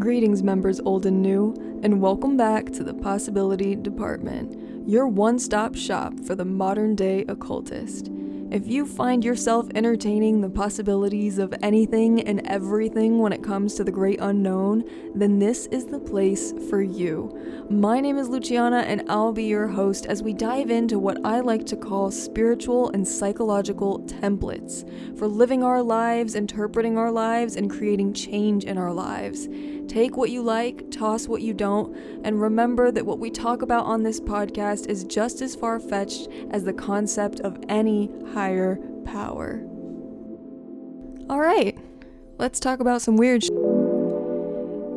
Greetings, members old and new, and welcome back to the Possibility Department, your one stop shop for the modern day occultist. If you find yourself entertaining the possibilities of anything and everything when it comes to the great unknown, then this is the place for you. My name is Luchiana, and I'll be your host as we dive into what I like to call spiritual and psychological templates for living our lives, interpreting our lives, and creating change in our lives. Take what you like, toss what you don't, and remember that what we talk about on this podcast is just as far fetched as the concept of any higher power. All right, let's talk about some weird sh-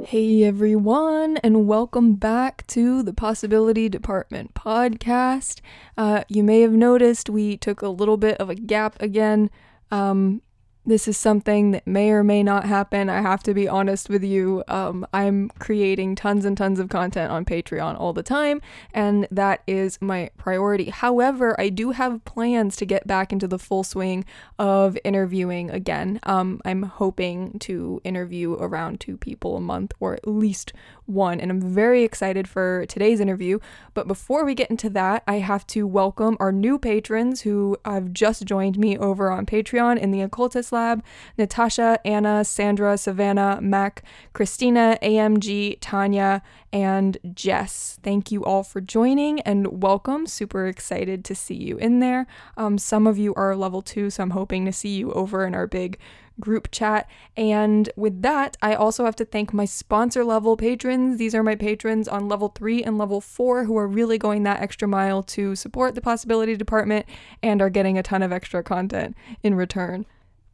Hey everyone, and welcome back to the Possibility Department podcast. Uh, you may have noticed we took a little bit of a gap again. Um, this is something that may or may not happen. I have to be honest with you. Um, I'm creating tons and tons of content on Patreon all the time, and that is my priority. However, I do have plans to get back into the full swing of interviewing again. Um, I'm hoping to interview around two people a month, or at least one, and I'm very excited for today's interview. But before we get into that, I have to welcome our new patrons who have just joined me over on Patreon in the Occultist Lab Natasha, Anna, Sandra, Savannah, Mac, Christina, AMG, Tanya, and Jess. Thank you all for joining and welcome. Super excited to see you in there. Um, some of you are level two, so I'm hoping to see you over in our big group chat. And with that, I also have to thank my sponsor level patrons. These are my patrons on level three and level four who are really going that extra mile to support the possibility department and are getting a ton of extra content in return.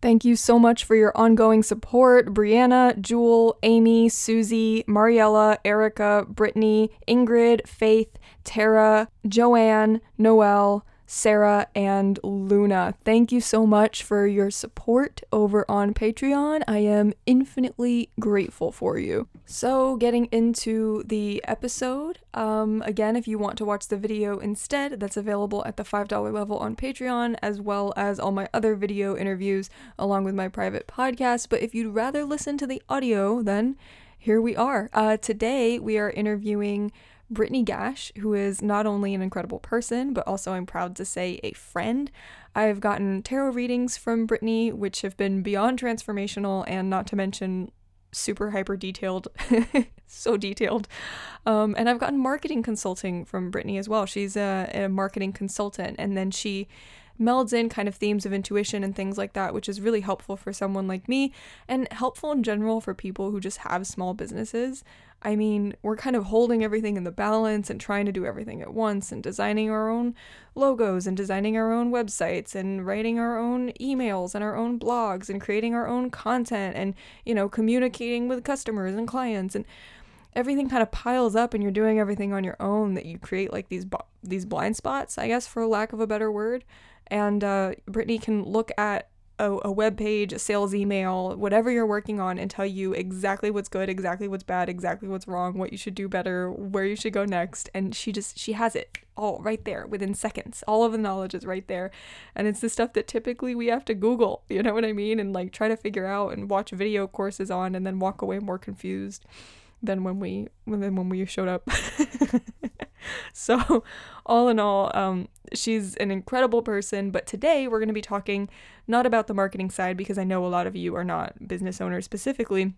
Thank you so much for your ongoing support. Brianna, Jewel, Amy, Susie, Mariella, Erica, Brittany, Ingrid, Faith, Tara, Joanne, Noelle, Sarah, and Luna. Thank you so much for your support over on Patreon. I am infinitely grateful for you. So, getting into the episode, um, again, if you want to watch the video instead, that's available at the $5 level on Patreon, as well as all my other video interviews along with my private podcast. But if you'd rather listen to the audio, then here we are. Uh, today, we are interviewing Brittany Gash, who is not only an incredible person, but also I'm proud to say a friend. I've gotten tarot readings from Brittany, which have been beyond transformational and not to mention super hyper detailed, so detailed. Um, and I've gotten marketing consulting from Brittany as well. She's a, a marketing consultant, and then she melds in kind of themes of intuition and things like that, which is really helpful for someone like me and helpful in general for people who just have small businesses. I mean, we're kind of holding everything in the balance and trying to do everything at once and designing our own logos and designing our own websites and writing our own emails and our own blogs and creating our own content and, you know, communicating with customers and clients and everything kind of piles up and you're doing everything on your own that you create like these these blind spots, I guess for lack of a better word. And uh, Brittany can look at a, a web page, a sales email, whatever you're working on, and tell you exactly what's good, exactly what's bad, exactly what's wrong, what you should do better, where you should go next. And she just, she has it all right there within seconds. All of the knowledge is right there. And it's the stuff that typically we have to Google, you know what I mean? And like try to figure out and watch video courses on and then walk away more confused than when we than when we showed up. so, all in all, um, she's an incredible person. But today we're going to be talking not about the marketing side because I know a lot of you are not business owners specifically.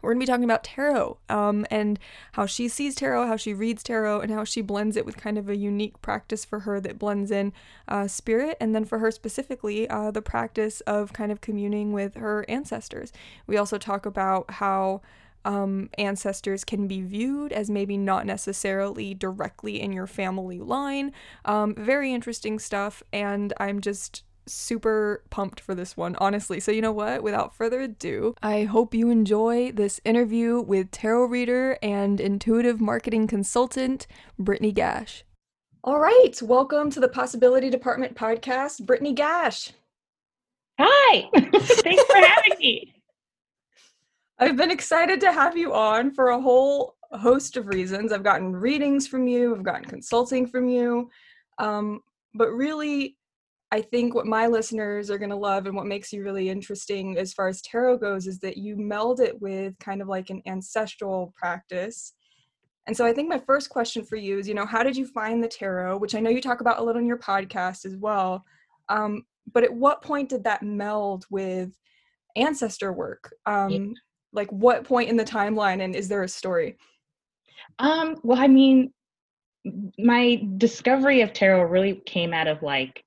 We're going to be talking about tarot um, and how she sees tarot, how she reads tarot, and how she blends it with kind of a unique practice for her that blends in uh, spirit. And then for her specifically, uh, the practice of kind of communing with her ancestors. We also talk about how um, ancestors can be viewed as maybe not necessarily directly in your family line. Um, very interesting stuff, and I'm just super pumped for this one, honestly. So, you know what? Without further ado, I hope you enjoy this interview with tarot reader and intuitive marketing consultant, Brittany Gash. All right, welcome to the Possibility Department podcast, Brittany Gash. Hi, thanks for having me. I've been excited to have you on for a whole host of reasons. I've gotten readings from you, I've gotten consulting from you. Um, but really, I think what my listeners are going to love and what makes you really interesting as far as tarot goes is that you meld it with kind of like an ancestral practice. And so I think my first question for you is, you know, how did you find the tarot, which I know you talk about a little in your podcast as well. Um, but at what point did that meld with ancestor work? Um. Like what point in the timeline and is there a story? Um, well, I mean, my discovery of tarot really came out of like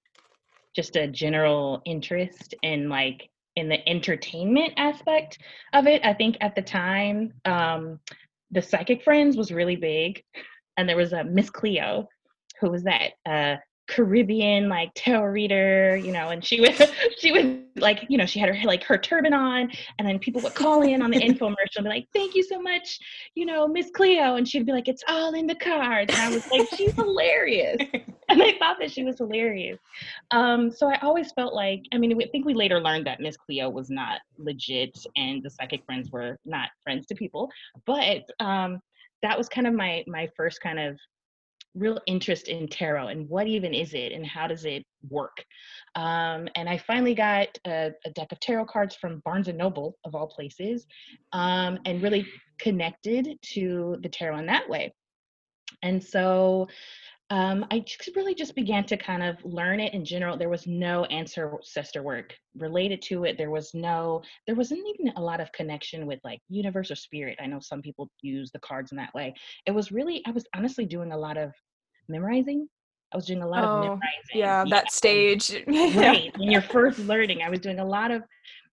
just a general interest in like in the entertainment aspect of it. I think at the time, um, the Psychic Friends was really big, and there was a Miss Cleo, who was that uh, Caribbean like tarot reader, you know, and she was she was like, you know, she had her like her turban on, and then people would call in on the infomercial and be like, "Thank you so much, you know, Miss Cleo," and she'd be like, "It's all in the cards," and I was like, "She's hilarious," and I thought that she was hilarious. Um, so I always felt like, I mean, I think we later learned that Miss Cleo was not legit, and the psychic friends were not friends to people, but um, that was kind of my my first kind of real interest in tarot and what even is it and how does it work? Um, and i finally got a, a, deck of tarot cards from barnes and noble of all places um, and really connected to the tarot in that way. And so um, I just really just began to kind of learn it in general. There was no ancestor work related to it. There was no, there wasn't even a lot of connection with like universe or spirit. I know some people use the cards in that way. It was really, I was honestly doing a lot of memorizing. I was doing a lot oh, of memorizing. Yeah, that stage. right. when you're first learning, I was doing a lot of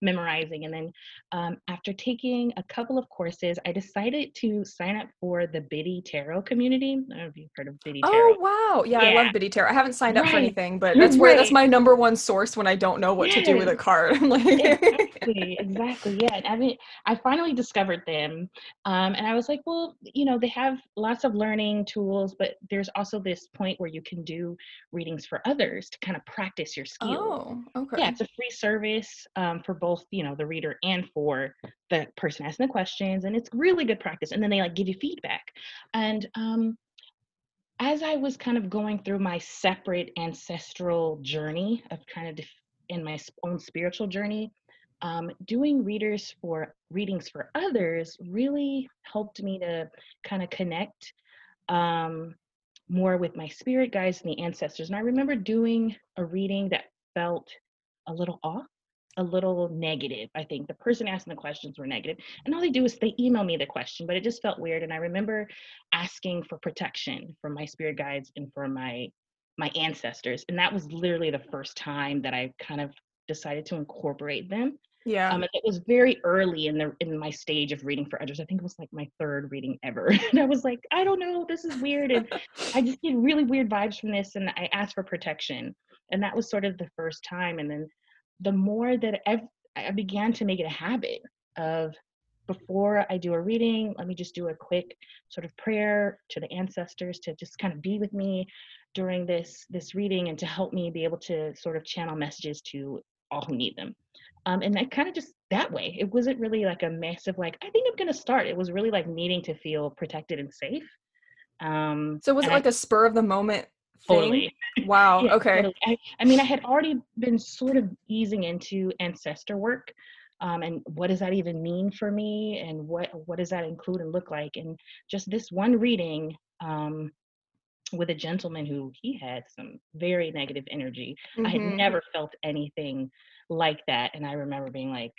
memorizing. And then um, after taking a couple of courses, I decided to sign up for the Biddy Tarot community. I don't know if you've heard of Biddy Tarot. Oh wow, yeah, yeah. I love Biddy Tarot. I haven't signed up right. for anything, but that's where right. that's my number one source when I don't know what yes. to do with a card. like, exactly, exactly. Yeah, and I mean, I finally discovered them, um, and I was like, well, you know, they have lots of learning tools, but there's also this point where you can do readings for others to kind of practice your skills. Oh, okay. Yeah, it's a free service um, for both both you know the reader and for the person asking the questions and it's really good practice and then they like give you feedback and um as i was kind of going through my separate ancestral journey of kind of def- in my own spiritual journey um, doing readers for readings for others really helped me to kind of connect um, more with my spirit guides and the ancestors and i remember doing a reading that felt a little off a little negative. I think the person asking the questions were negative, and all they do is they email me the question, but it just felt weird. And I remember asking for protection from my spirit guides and for my my ancestors, and that was literally the first time that I kind of decided to incorporate them. Yeah. Um, it was very early in the in my stage of reading for others. I think it was like my third reading ever, and I was like, I don't know, this is weird, and I just get really weird vibes from this, and I asked for protection, and that was sort of the first time, and then the more that I've, I began to make it a habit of before I do a reading, let me just do a quick sort of prayer to the ancestors to just kind of be with me during this this reading and to help me be able to sort of channel messages to all who need them. Um, and I kind of just that way. It wasn't really like a massive like I think I'm gonna start. It was really like needing to feel protected and safe. Um, so was it like I, a spur of the moment Totally. Wow. yeah, okay. Totally. I, I, mean, I had already been sort of easing into ancestor work, um, and what does that even mean for me, and what what does that include and look like, and just this one reading um, with a gentleman who he had some very negative energy. Mm-hmm. I had mm-hmm. never felt anything like that, and I remember being like,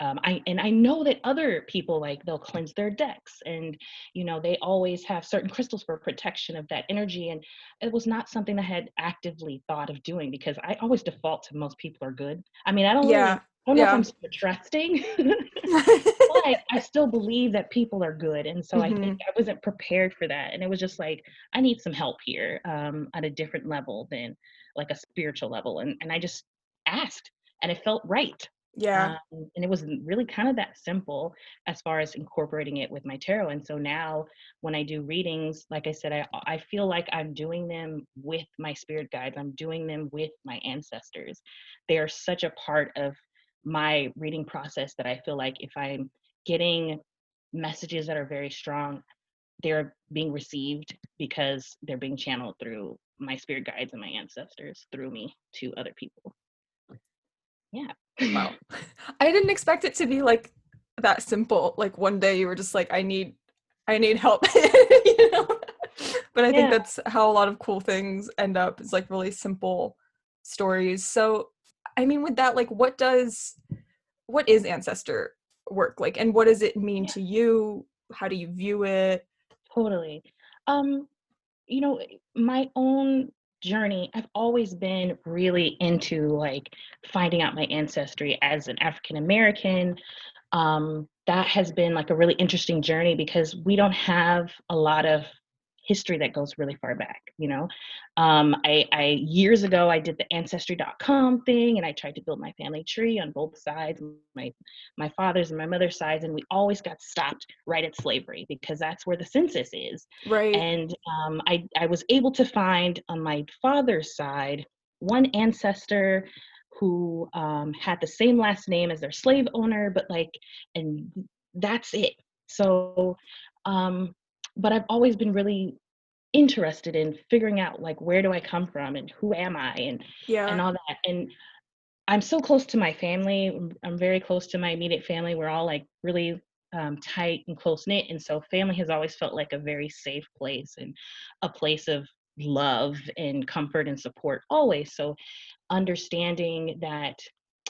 um, I and I know that other people like they'll cleanse their decks and you know they always have certain crystals for protection of that energy and it was not something I had actively thought of doing because I always default to most people are good. I mean I don't yeah. Really, I don't know if I'm super trusting, but I still believe that people are good. And so mm-hmm. I think mm-hmm. I wasn't prepared for that. And it was just like, I need some help here um, at a different level than like a spiritual level. And, and I just asked and it felt right. Yeah. Um, and it was really kind of that simple as far as incorporating it with my tarot. And so now when I do readings, like I said, I, I feel like I'm doing them with my spirit guides, I'm doing them with my ancestors. They are such a part of my reading process that I feel like if I'm getting messages that are very strong, they're being received because they're being channeled through my spirit guides and my ancestors through me to other people. Yeah. Wow. I didn't expect it to be like that simple. Like one day you were just like, I need I need help. you know? But I yeah. think that's how a lot of cool things end up is like really simple stories. So I mean with that, like what does what is ancestor work like and what does it mean yeah. to you? How do you view it? Totally. Um, you know, my own journey, I've always been really into like finding out my ancestry as an African American. Um, that has been like a really interesting journey because we don't have a lot of history that goes really far back you know? Um, I, I years ago i did the ancestry.com thing and i tried to build my family tree on both sides my my father's and my mother's sides and we always got stopped right at slavery because that's where the census is. Right. And um, I, I was able to find on my father's side one ancestor who um, had the same last name as their slave owner but like and that's it. So um, but I've always been really interested in figuring out like where do I come from and who am I and yeah. and all that and I'm so close to my family I'm very close to my immediate family we're all like really um, tight and close knit and so family has always felt like a very safe place and a place of love and comfort and support always so understanding that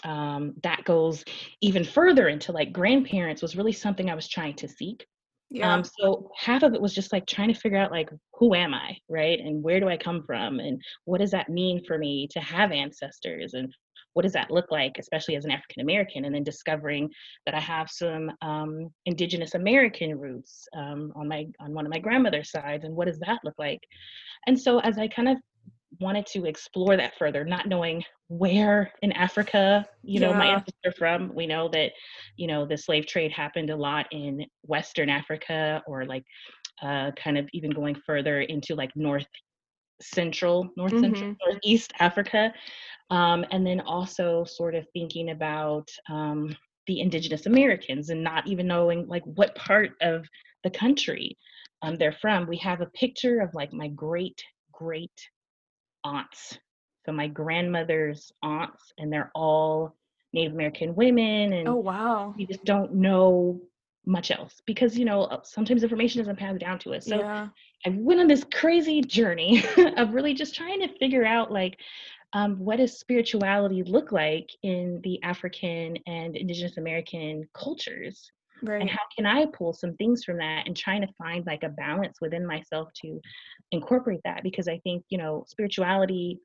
um, that goes even further into like grandparents was really something I was trying to seek yeah. Um, so half of it was just like trying to figure out like who am I, right? And where do I come from? And what does that mean for me to have ancestors? And what does that look like, especially as an African American? And then discovering that I have some um, Indigenous American roots um, on my on one of my grandmother's sides, and what does that look like? And so as I kind of wanted to explore that further, not knowing where in Africa, you yeah. know, my ancestors are from. We know that, you know, the slave trade happened a lot in Western Africa or like uh, kind of even going further into like North Central, North mm-hmm. Central, Northeast Africa. Um, and then also sort of thinking about um, the indigenous Americans and not even knowing like what part of the country um, they're from. We have a picture of like my great great aunts. So my grandmother's aunts, and they're all Native American women. And oh wow, we just don't know much else because you know uh, sometimes information doesn't pass down to us. So yeah. I went on this crazy journey of really just trying to figure out like um, what does spirituality look like in the African and Indigenous American cultures. Right. And how can I pull some things from that and trying to find like a balance within myself to incorporate that? Because I think, you know, spirituality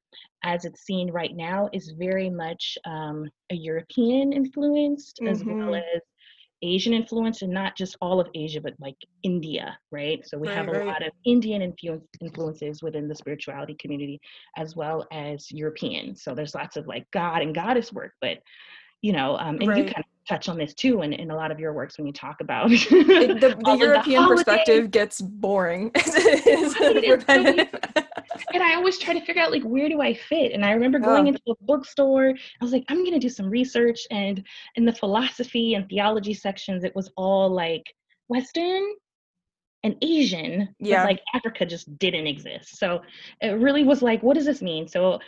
as it's seen right now is very much um, a European influenced mm-hmm. as well as Asian influence and not just all of Asia, but like India, right? So we right, have a right. lot of Indian influence, influences within the spirituality community as well as European. So there's lots of like God and goddess work, but you know, um, and right. you kind of touch on this too in, in a lot of your works when you talk about the, the European the perspective gets boring. and I always try to figure out like where do I fit? And I remember going oh. into a bookstore, I was like, I'm gonna do some research, and in the philosophy and theology sections, it was all like Western and Asian. Yeah. Like Africa just didn't exist. So it really was like, what does this mean? So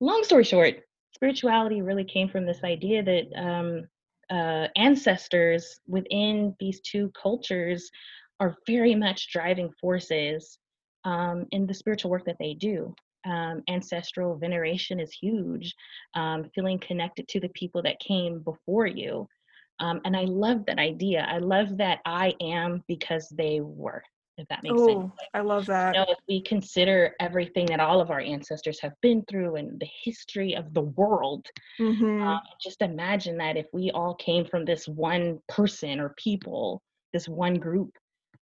long story short, spirituality really came from this idea that um, uh, ancestors within these two cultures are very much driving forces um, in the spiritual work that they do. Um, ancestral veneration is huge, um, feeling connected to the people that came before you. Um, and I love that idea. I love that I am because they were if that makes Ooh, sense. I love that. You know, if we consider everything that all of our ancestors have been through and the history of the world, mm-hmm. uh, just imagine that if we all came from this one person or people, this one group,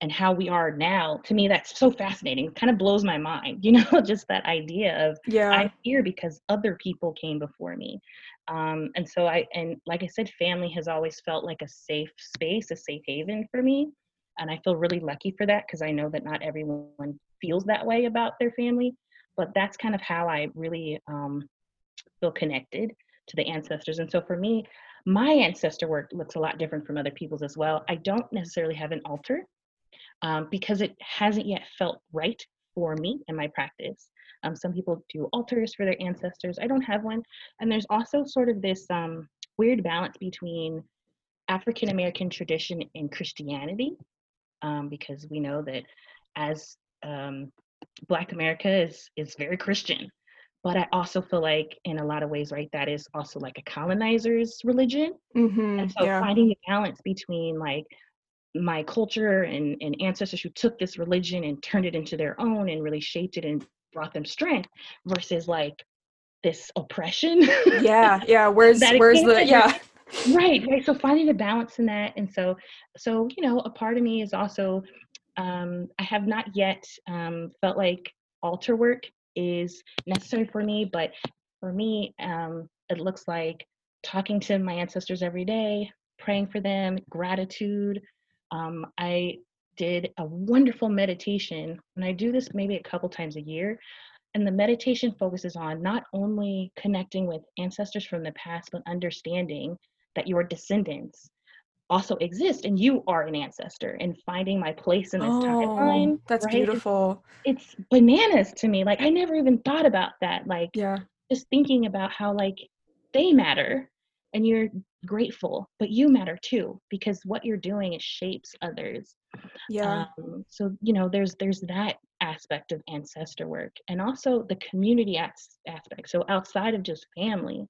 and how we are now, to me, that's so fascinating. It kind of blows my mind, you know, just that idea of yeah. I'm here because other people came before me. Um, and so I, and like I said, family has always felt like a safe space, a safe haven for me and i feel really lucky for that because i know that not everyone feels that way about their family but that's kind of how i really um, feel connected to the ancestors and so for me my ancestor work looks a lot different from other people's as well i don't necessarily have an altar um, because it hasn't yet felt right for me and my practice. Um, some people do altars for their ancestors. I don't have one. And there's also sort of this um, weird balance between African American tradition and Christianity, um, because we know that as um, Black America is is very Christian, but I also feel like in a lot of ways, right, that is also like a colonizer's religion, mm-hmm, and so yeah. finding the balance between like my culture and, and ancestors who took this religion and turned it into their own and really shaped it and brought them strength versus like this oppression. yeah, yeah. Where's where's the yeah. Right, right. So finding the balance in that. And so so, you know, a part of me is also um I have not yet um felt like altar work is necessary for me, but for me, um, it looks like talking to my ancestors every day, praying for them, gratitude. Um, I did a wonderful meditation, and I do this maybe a couple times a year. And the meditation focuses on not only connecting with ancestors from the past, but understanding that your descendants also exist and you are an ancestor and finding my place in this oh, timeline. That's right? beautiful. It's, it's bananas to me. Like I never even thought about that. Like yeah. just thinking about how like they matter and you're grateful, but you matter too because what you're doing it shapes others. Yeah. Um, so you know, there's there's that aspect of ancestor work and also the community as- aspect. So outside of just family,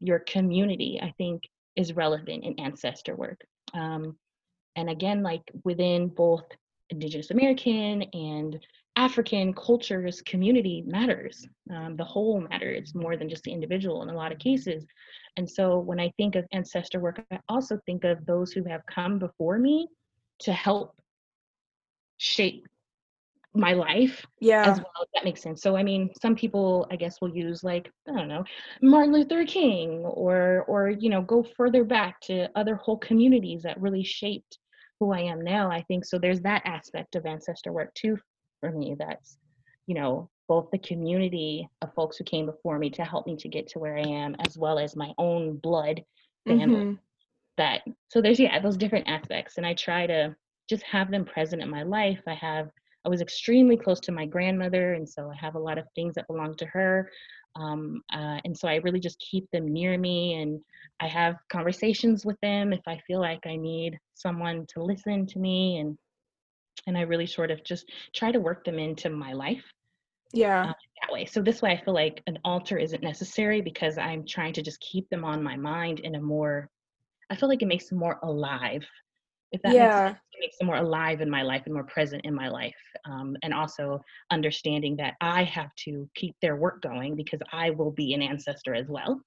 your community, I think, is relevant in ancestor work. Um, and again, like within both Indigenous American and African cultures, community matters. Um, the whole matters more than just the individual in a lot of cases. And so when I think of ancestor work, I also think of those who have come before me to help shape my life yeah. as well that makes sense. So i mean some people i guess will use like i don't know martin luther king or or you know go further back to other whole communities that really shaped who i am now i think. So there's that aspect of ancestor work too for me that's you know both the community of folks who came before me to help me to get to where i am as well as my own blood family mm-hmm. that so there's yeah those different aspects and i try to just have them present in my life. I have I was extremely close to my grandmother, and so I have a lot of things that belong to her. Um, uh, and so I really just keep them near me, and I have conversations with them if I feel like I need someone to listen to me, and and I really sort of just try to work them into my life. Yeah. Uh, that way. So this way, I feel like an altar isn't necessary because I'm trying to just keep them on my mind in a more. I feel like it makes them more alive if that yeah. makes makes them more alive in my life and more present in my life. Um, and also understanding that I have to keep their work going because I will be an ancestor as well.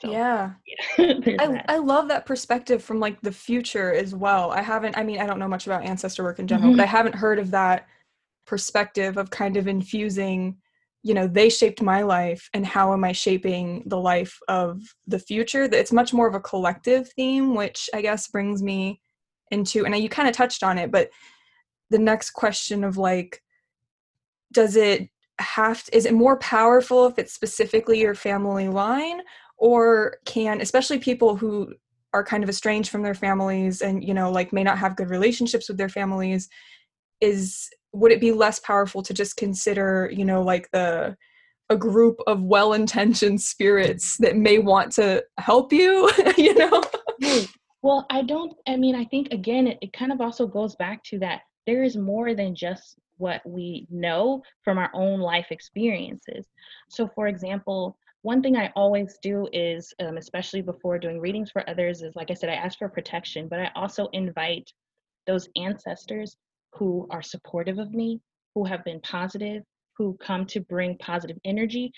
So, yeah. yeah I, I love that perspective from like the future as well. I haven't, I mean, I don't know much about ancestor work in general, mm-hmm. but I haven't heard of that perspective of kind of infusing you know they shaped my life and how am i shaping the life of the future it's much more of a collective theme which i guess brings me into and you kind of touched on it but the next question of like does it have to, is it more powerful if it's specifically your family line or can especially people who are kind of estranged from their families and you know like may not have good relationships with their families is would it be less powerful to just consider you know like the a group of well-intentioned spirits that may want to help you you know hmm. Well, I don't, I mean, I think again, it, it kind of also goes back to that there is more than just what we know from our own life experiences. So, for example, one thing I always do is, um, especially before doing readings for others, is like I said, I ask for protection, but I also invite those ancestors who are supportive of me, who have been positive, who come to bring positive energy,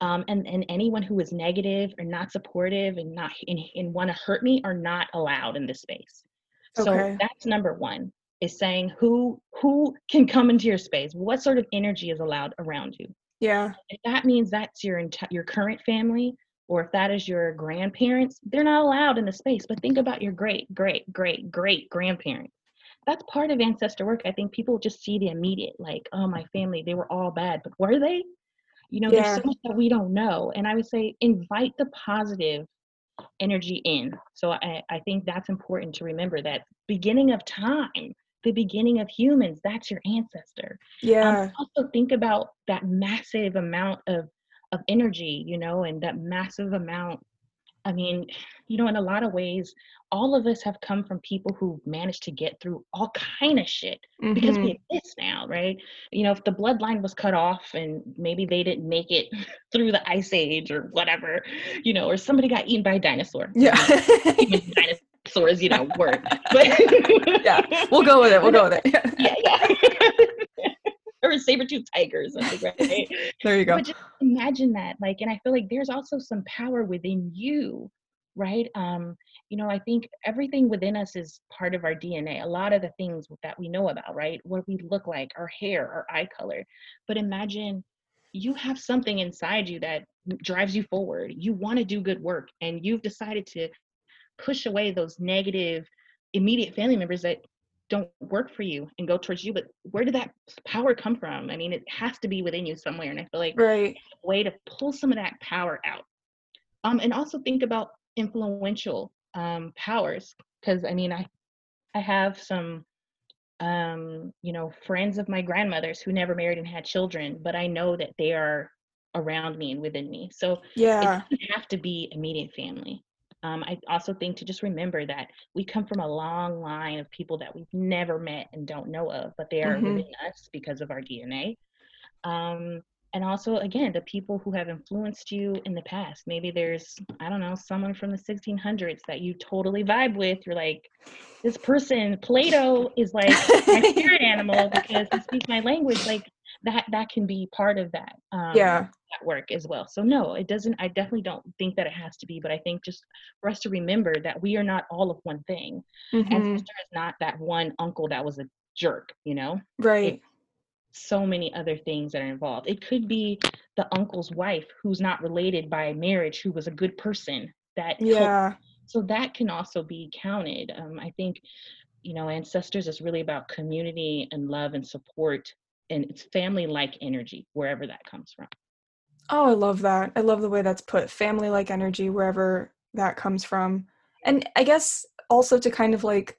um, and, and anyone who is negative or not supportive and not and, and want to hurt me are not allowed in this space. Okay. so that's number one is saying who who can come into your space? What sort of energy is allowed around you? Yeah. If that means that's your entire your current family or if that is your grandparents they're not allowed in the space but think about your great great great great grandparents. That's part of ancestor work. I think people just see the immediate like oh my family they were all bad but were they you know, yeah. there's so much that we don't know. And I would say invite the positive energy in. So I, I think that's important to remember that beginning of time, the beginning of humans. That's your ancestor. Yeah. Um, also think about that massive amount of of energy, you know, and that massive amount. I mean, you know, in a lot of ways, all of us have come from people who managed to get through all kind of shit because Mhm. we exist now, right? You know, if the bloodline was cut off and maybe they didn't make it through the ice age or whatever, you know, or somebody got eaten by a dinosaur. Yeah. Even dinosaurs, you know, work. But yeah. We'll go with it. We'll go with it. yeah, yeah. Or a saber-toothed tiger or right? There you go. But just imagine that. Like, and I feel like there's also some power within you, right? Um, you know, I think everything within us is part of our DNA. A lot of the things that we know about, right? What we look like, our hair, our eye color. But imagine you have something inside you that drives you forward. You want to do good work, and you've decided to push away those negative immediate family members that don't work for you and go towards you but where did that power come from i mean it has to be within you somewhere and i feel like Right. a way to pull some of that power out um and also think about influential um powers because i mean i i have some um you know friends of my grandmothers who never married and had children but i know that they are around me and within me so Yeah. it doesn't have to be immediate family. Um, I also think to just remember that we come from a long line of people that we've never met and don't know of, but they are Mhm. within us because of our DNA. Um, and also, again, the people who have influenced you in the past. Maybe there's, I don't know, someone from the 1600s that you totally vibe with. You're like, this person, Plato, is like my spirit animal because he speaks my language. Like that, that can be part of that. Um, Yeah. that work as well. So no, it doesn't I definitely don't think that it has to be, but I think just for us to remember that we are not all of one thing. Mhm. sister is not that one uncle that was a jerk, you know? Right. So many other things that are involved. It could be the uncle's wife who's not related by marriage who was a good person that helped. Yeah. So that can also be counted. Um, I think you know, ancestors is really about community and love and support and it's family like energy wherever that comes from. Oh, I love that. I love the way that's put. Family like energy, wherever that comes from. And I guess also to kind of like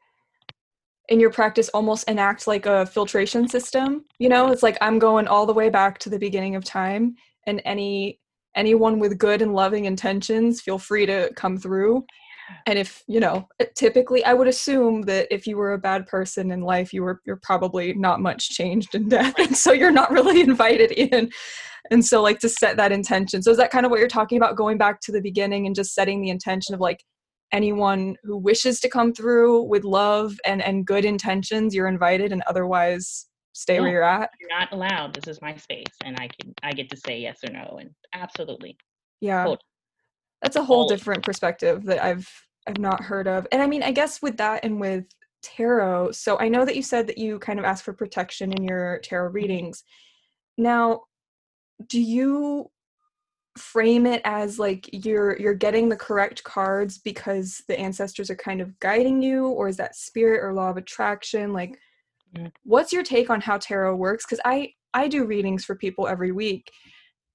in your practice almost enact like a filtration system. You know, it's like I'm going all the way back to the beginning of time and any anyone with good and loving intentions feel free to come through. And if, you know, eh, typically I would assume that if you were a bad person in life, you were you're probably not much changed in death. And so you're not really invited in and so like to set that intention so is that kind of what you're talking about going back to the beginning and just setting the intention of like anyone who wishes to come through with love and and good intentions you're invited and otherwise stay where you're at you're not allowed. This is my space, and I can I get to say yes or no, and absolutely. yeah Totally. That's a whole different perspective that i've i've not heard of and i mean i guess with that and with tarot so i know that you said that you kind of ask for protection in your tarot readings. Now do you frame it as like you're you're getting the correct cards because the ancestors are kind of guiding you or is that spirit or law of attraction? Like Mm. what's your take on how tarot works? Because i i do readings for people every week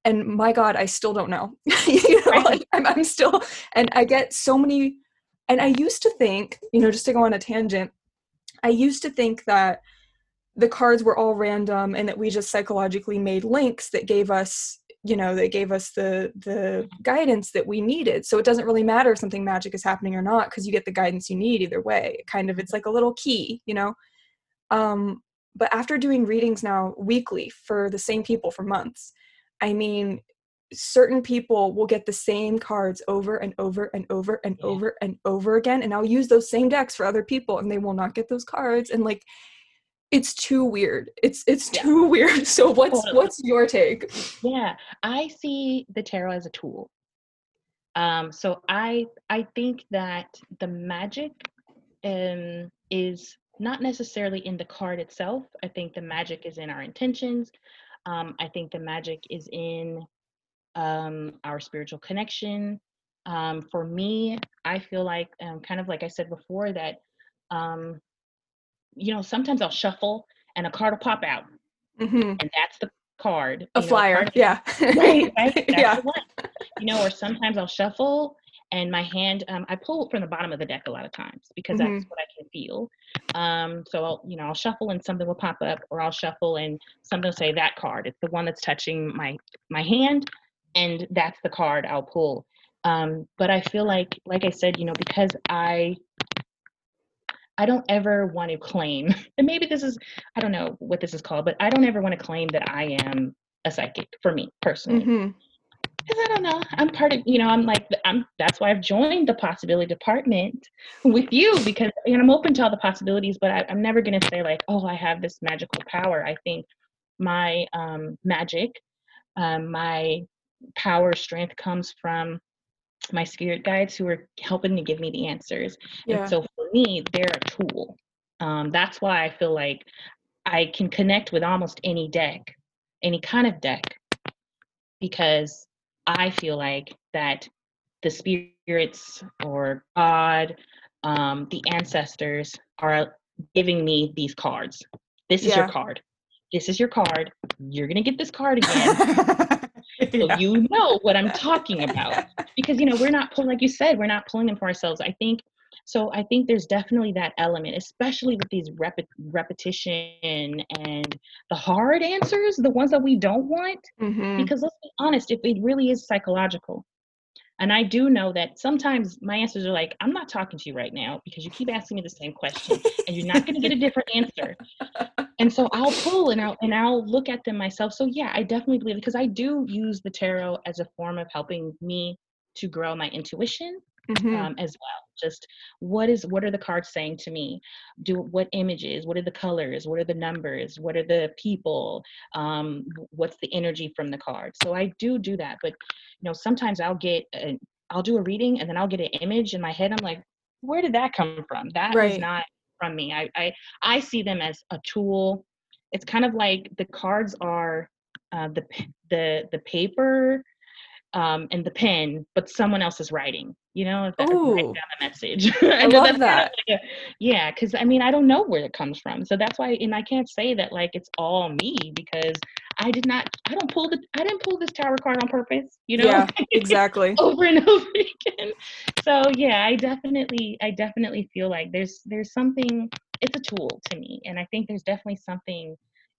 and my god i still don't know. You know like, I'm, I'm still and i get so many and i used to think you know just to go on a tangent i used to think that the cards were all random and that we just psychologically made links that gave us you know that gave us the the guidance that we needed. So it doesn't really matter if something magic is happening or not because you get the guidance you need either way. Kind of it's like a little key you know? Um but after doing readings now weekly for the same people for months i mean certain people will get the same cards over and over and over and Yeah. over and over again and i'll use those same decks for other people and they will not get those cards and like it's too weird it's it's Yeah. too weird so what's Totally. what's your take Yeah, I see the tarot as a tool. Um, so I I think that the magic um, is not necessarily in the card itself. I think the magic is in our intentions. Um, I think the magic is in um, our spiritual connection. Um, for me, I feel like, um, kind of like I said before, that um, you know sometimes I'll shuffle and a card will pop out, hmm and that's the card. a you know, flyer card yeah right, right. That's yeah. You know, or sometimes I'll shuffle and my hand um, i pull from the bottom of the deck a lot of times because Mhm. that's what i can feel um, so i'll you know i'll shuffle and something will pop up or i'll shuffle and something will say that card it's the one that's touching my my hand and that's the card i'll pull um, but i feel like like i said you know because i I don't ever want to claim, and maybe this is, I don't know what this is called, but I don't ever want to claim that I am a psychic for me personally. Mhm. Because I don't know, I'm part of, you know, I'm like, I'm. That's why I've joined the possibility department with you because know, I'm open to all the possibilities, but I, I'm never gonna say like, oh, I have this magical power. I think my um, magic, um, my power, strength comes from my spirit guides who are helping to give me the answers. Yeah. And so for me, they're a tool. Um, that's why I feel like I can connect with almost any deck, any kind of deck, because I feel like that the spirits or God, um, the ancestors are giving me these cards. This is your card. This is your card. You're gonna get this card again so Yeah. you know what I'm talking about. Because you know, we're not pulling, like you said, we're not pulling them for ourselves. I think so. I think there's definitely that element, especially with these repet- repetition and the hard answers, the ones that we don't want. Mhm. Because let's be honest, if it really is psychological, and I do know that sometimes my answers are like, I'm not talking to you right now because you keep asking me the same question and you're not going to get a different answer. And so I'll pull and I'll and I'll look at them myself. So yeah, I definitely believe because I do use the tarot as a form of helping me to grow my intuition Mhm. um, as well. Just what is what are the cards saying to me? Do what images? What are the colors? What are the numbers? What are the people? Um, what's the energy from the card? So I do do that, but you know sometimes I'll get a, I'll do a reading and then I'll get an image in my head. I'm like, where did that come from? That Right. not from me. I I I see them as a tool. It's kind of like the cards are uh, the the the paper um, and the pen, but someone else is writing. You know, that Ooh. down the message. I love that's kind of that. like a- yeah, because I mean, I don't know where it comes from, so that's why, and I can't say that like it's all me because I did not. I don't pull the. I didn't pull this tower card on purpose. You know. Yeah, exactly. over and over again. So yeah, I definitely I definitely feel like there's there's something it's a tool to me and I think there's definitely something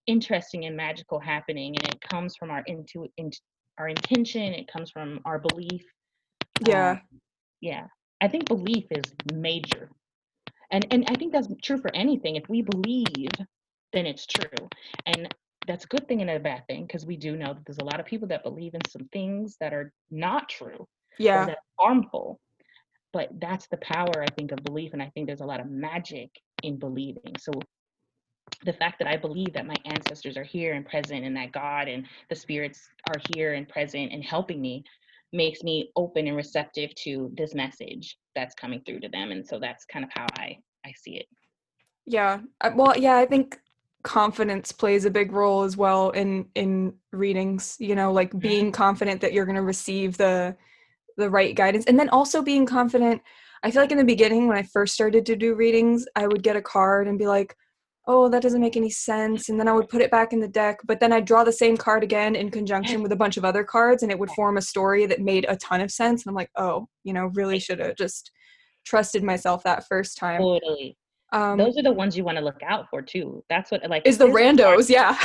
interesting and magical happening and it comes from our into in, our intention, it comes from our belief. Yeah. Um, yeah. I think belief is major. And and I think that's true for anything. If we believe, then it's true. And that's a good thing and a bad thing because we do know that there's a lot of people that believe in some things that are not true Yeah. that are harmful. But that's the power, I think, of belief. And I think there's a lot of magic in believing. So the fact that I believe that my ancestors are here and present and that God and the spirits are here and present and helping me makes me open and receptive to this message that's coming through to them. And so that's kind of how I, I see it. Yeah. Well, yeah, I think confidence plays a big role as well in in readings, you know, like mm-hmm. being confident that you're going to receive the the right guidance and then also being confident. I feel like in the beginning when I first started to do readings, I would get a card and be like, "Oh, that doesn't make any sense." And then I would put it back in the deck, but then I'd draw the same card again in conjunction with a bunch of other cards and it would form a story that made a ton of sense and I'm like, "Oh, you know, really should have just trusted myself that first time." Totally. Um Those are the ones you want to look out for too. That's what like is the randos, yeah.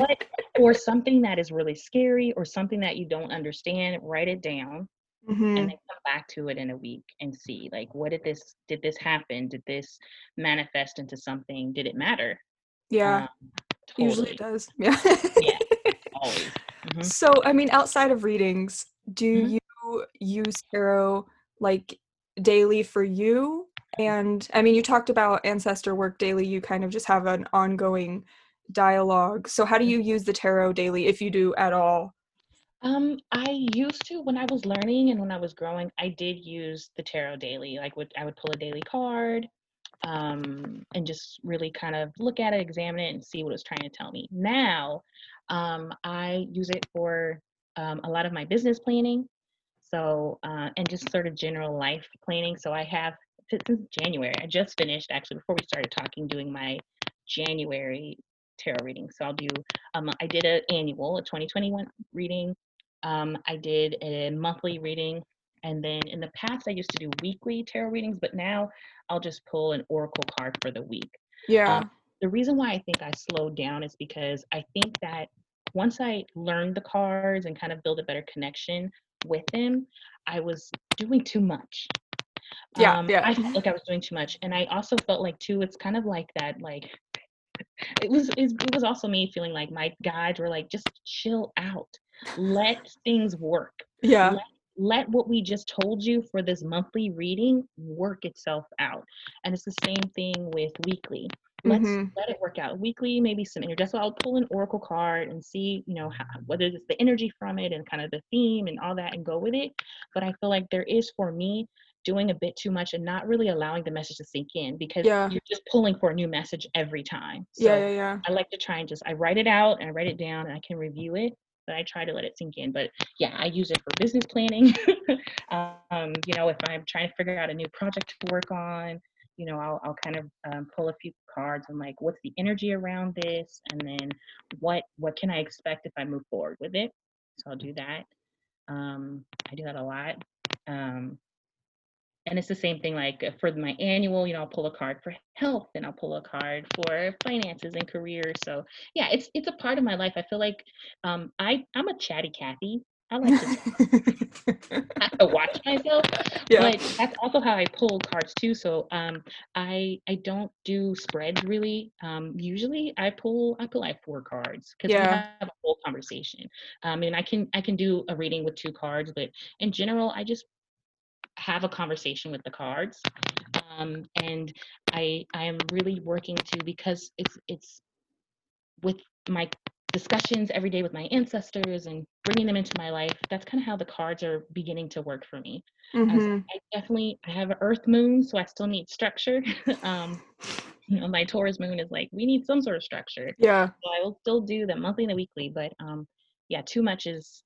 what or something that is really scary or something that you don't understand, write it down Mhm. and then come back to it in a week and see like what did this did this happen? Did this manifest into something? Did it matter? Yeah, Um, usually it does. Yeah. Yeah. Always. Mhm. So, I mean, outside of readings, do Mhm. you use tarot like daily for you? And I mean, you talked about ancestor work daily. You kind of just have an ongoing dialogue. So, how do you use the tarot daily if you do at all? Um, I used to when I was learning and when I was growing, I did use the tarot daily. Like would I would pull a daily card, um, and just really kind of look at it, examine it, and see what it's trying to tell me. Now, um, I use it for um, a lot of my business planning. So, uh, and just sort of general life planning. So I have since January. I just finished actually before we started talking, doing my January tarot reading. So I'll do. Um, I did an annual, a 2021 reading. Um, I did a monthly reading And then in the past, I used to do weekly tarot readings, but now I'll just pull an oracle card for the week. Yeah. Um, the reason why I think I slowed down is because I think that once I learned the cards and kind of build a better connection with them, I was doing too much. Yeah, Um, yeah. I felt like I was doing too much, and I also felt like too. It's kind of like that. Like it was. It, it was also me feeling like my guides were like, just chill out, let things work yeah. let, let what we just told you for this monthly reading work itself out and it's the same thing with weekly let's Mhm. let it work out weekly maybe some energy so i'll pull an oracle card and see you know how, whether it's the energy from it and kind of the theme and all that and go with it but i feel like there is for me doing a bit too much and not really allowing the message to sink in because Yeah. you're just pulling for a new message every time so Yeah, yeah, yeah. I like to try and just I write it out and I write it down and I can review it, but I try to let it sink in. But yeah, I use it for business planning. um, you know, if I'm trying to figure out a new project to work on, you know, I'll I'll kind of um, pull a few cards and like, what's the energy around this, and then what what can I expect if I move forward with it. So I'll do that. Um, I do that a lot. Um, and it's the same thing like for my annual you know i'll pull a card for health and i'll pull a card for finances and career so yeah it's it's a part of my life. I feel like um i i'm a chatty cathy. I like to, I to watch myself yeah. but that's also how i pull cards too. So um i i don't do spreads really. Um usually i pull i pull like four cards because we Yeah. have a whole conversation. Um and i can i can do a reading with two cards but in general i just have a conversation with the cards um, and i i am really working to because it's it's with my discussions every day with my ancestors and bringing them into my life that's kind of how the cards are beginning to work for me. Mhm. i definitely i have an earth moon so i still need structure. Um you know my taurus moon is like we need some sort of structure. Yeah. so i will still do the monthly and the weekly but um yeah too much is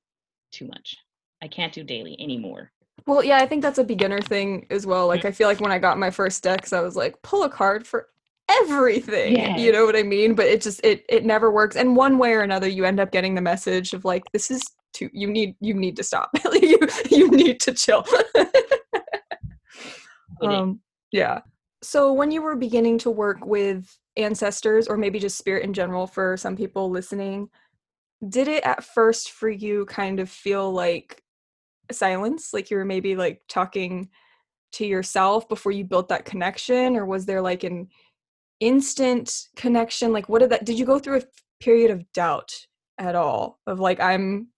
too much. I can't do daily anymore Well, yeah, I think that's a beginner thing as well. Like, I feel like when I got my first decks, I was like, pull a card for everything. You know what I mean? But it just it it never works. And one way or another, you end up getting the message of like, this is too. You need you need to stop. you you need to chill. Um, yeah. So when you were beginning to work with ancestors, or maybe just spirit in general, for some people listening, did it at first for you kind of feel like silence like you were maybe like talking to yourself before you built that connection or was there like an instant connection? Like what did that did you go through a period of doubt at all of like i'm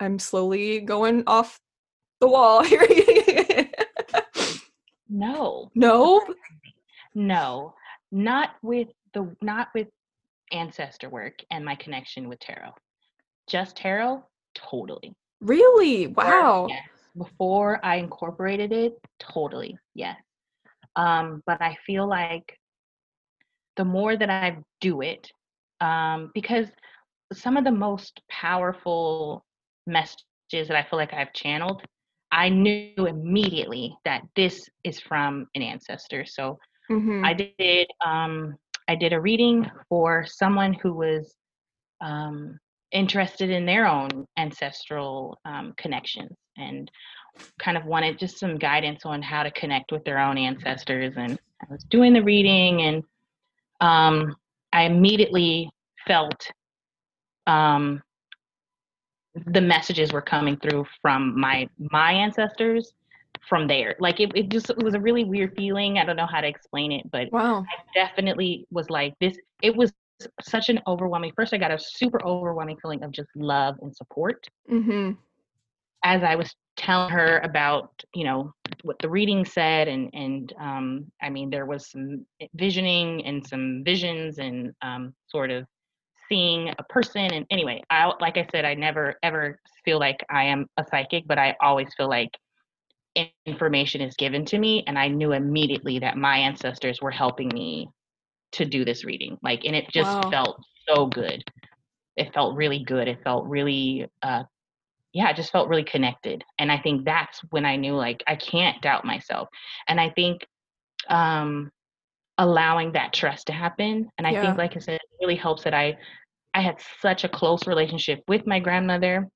i'm slowly going off the wall here no no? No, not with the not with ancestor work and my connection with tarot. Just tarot, totally. Really wow Yes. Before I incorporated it, totally. Yes. Um, but I feel like the more that I do it, um, because some of the most powerful messages that I feel like I've channeled, I knew immediately that this is from an ancestor. So Mhm. I did um I did a reading for someone who was um interested in their own ancestral um, connections and kind of wanted just some guidance on how to connect with their own ancestors and I was doing the reading and um I immediately felt um the messages were coming through from my my ancestors from there. Like it, it just it was a really weird feeling. I don't know how to explain it but wow. Definitely was like this it was such an overwhelming first i got a super overwhelming feeling of just love and support. Mm-hmm. As i was telling her about you know what the reading said and and um i mean there was some visioning and some visions and um sort of seeing a person. And anyway i like i said i never ever feel like i am a psychic but i always feel like information is given to me. And i knew immediately that my ancestors were helping me to do this reading like and it just Wow. felt so good. It felt really good. It felt really uh yeah it just felt really connected. And i think that's when i knew like i can't doubt myself. And i think um allowing that trust to happen and i Yeah. think like i said it really helps that i i had such a close relationship with my grandmother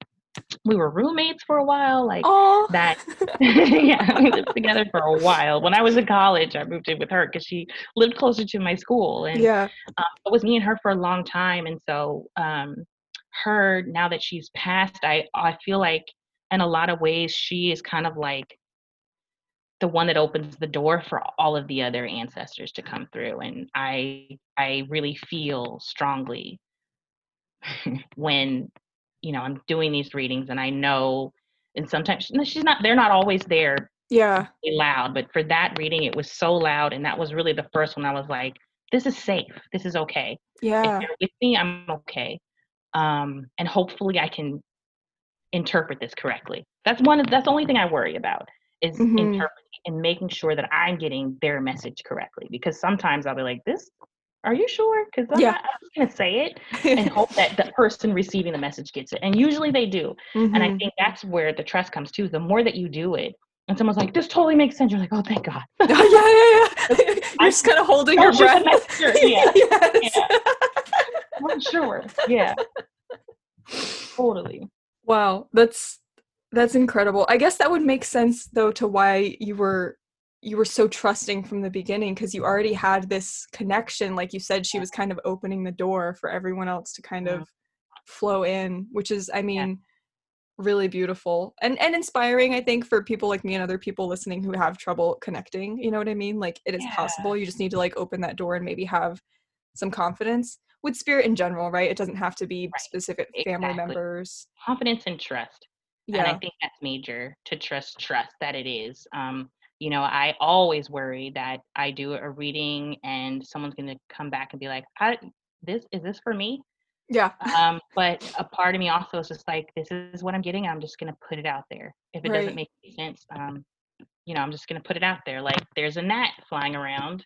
we were roommates for a while. Like Oh, that. yeah, we lived together for a while. When I was in college, I moved in with her because she lived closer to my school, and yeah. um, it was me and her for a long time. And so, um, her now that she's passed, I I feel like in a lot of ways she is kind of like the one that opens the door for all of the other ancestors to come through. And I I really feel strongly when you know I'm doing these readings, and I know. And sometimes no, she's not. They're not always there Yeah. loud, but for that reading, it was so loud, and that was really the first one. I was like, "This is safe. This is okay. Yeah. If you're with me, I'm okay." Um, and hopefully, I can interpret this correctly. That's one. Of, that's the only thing I worry about is Mhm. interpreting and making sure that I'm getting their message correctly. Because sometimes I'll be like, "This, are you sure?" Because I'm, Yeah. not- I'm just gonna say it and hope that the person receiving the message gets it. And usually they do. And I Mhm. think that's where the trust comes too. The more that you do it, and someone's like, "This totally makes sense," you're like, "Oh, thank God." Yeah, yeah, yeah. You're just kind of holding your breath. messenger, yeah, yes. I'm sure. Yeah, totally. Wow, that's that's incredible. I guess that would make sense though to why you were you were so trusting from the beginning because you already had this connection like you said she was kind of opening the door for everyone else to kind of flow in, which is I mean really beautiful and and inspiring I think for people like me and other people listening who have trouble connecting, you know what I mean? Like it is Yeah. possible. You just need to like open that door and maybe have some confidence with spirit in general, right? It doesn't have to be Right. specific family Exactly. members. Confidence and trust. And I think that's major to trust trust that it is. Um, you know, I always worry that I do a reading and someone's going to come back and be like, I, "This is this for me?" Yeah. Um, but a part of me also is just like, "This is what I'm getting. I'm just going to put it out there. If it Right. doesn't make sense, um, you know, I'm just going to put it out there. Like, there's a gnat flying around.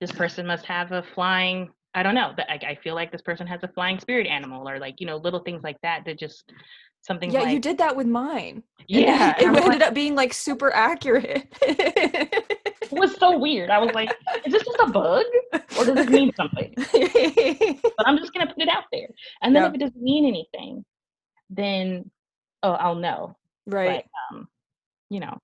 This person must have a flying." I don't know. But I, I feel like this person has a flying spirit animal, or like you know, little things like that. That just something Yeah, like you did that with mine. Yeah. It I'm ended like, up being like super accurate. it was so weird. I was like, is this just a bug or does this mean something? But I'm just gonna put it out there. And then Yeah. if it doesn't mean anything, then oh, I'll know. right. But um, you know,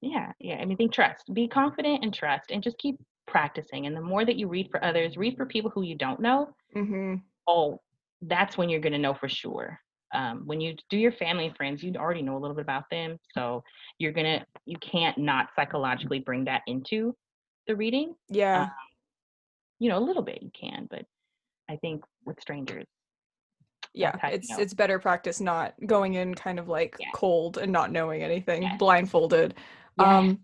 yeah, yeah. I mean, think trust. Be confident and trust, and just keep practicing. And the more that you read for others, read for people who you don't know. hmm Oh, that's when you're gonna know for sure. Um, when you do your family and friends, you already know a little bit about them, so you're gonna you can't not psychologically bring that into the reading. Yeah. you know, a little bit you can, but I think with strangers, yeah. how you It's know. it's better practice not going in kind of like Yeah. cold and not knowing anything, Yes. blindfolded. Yeah. Um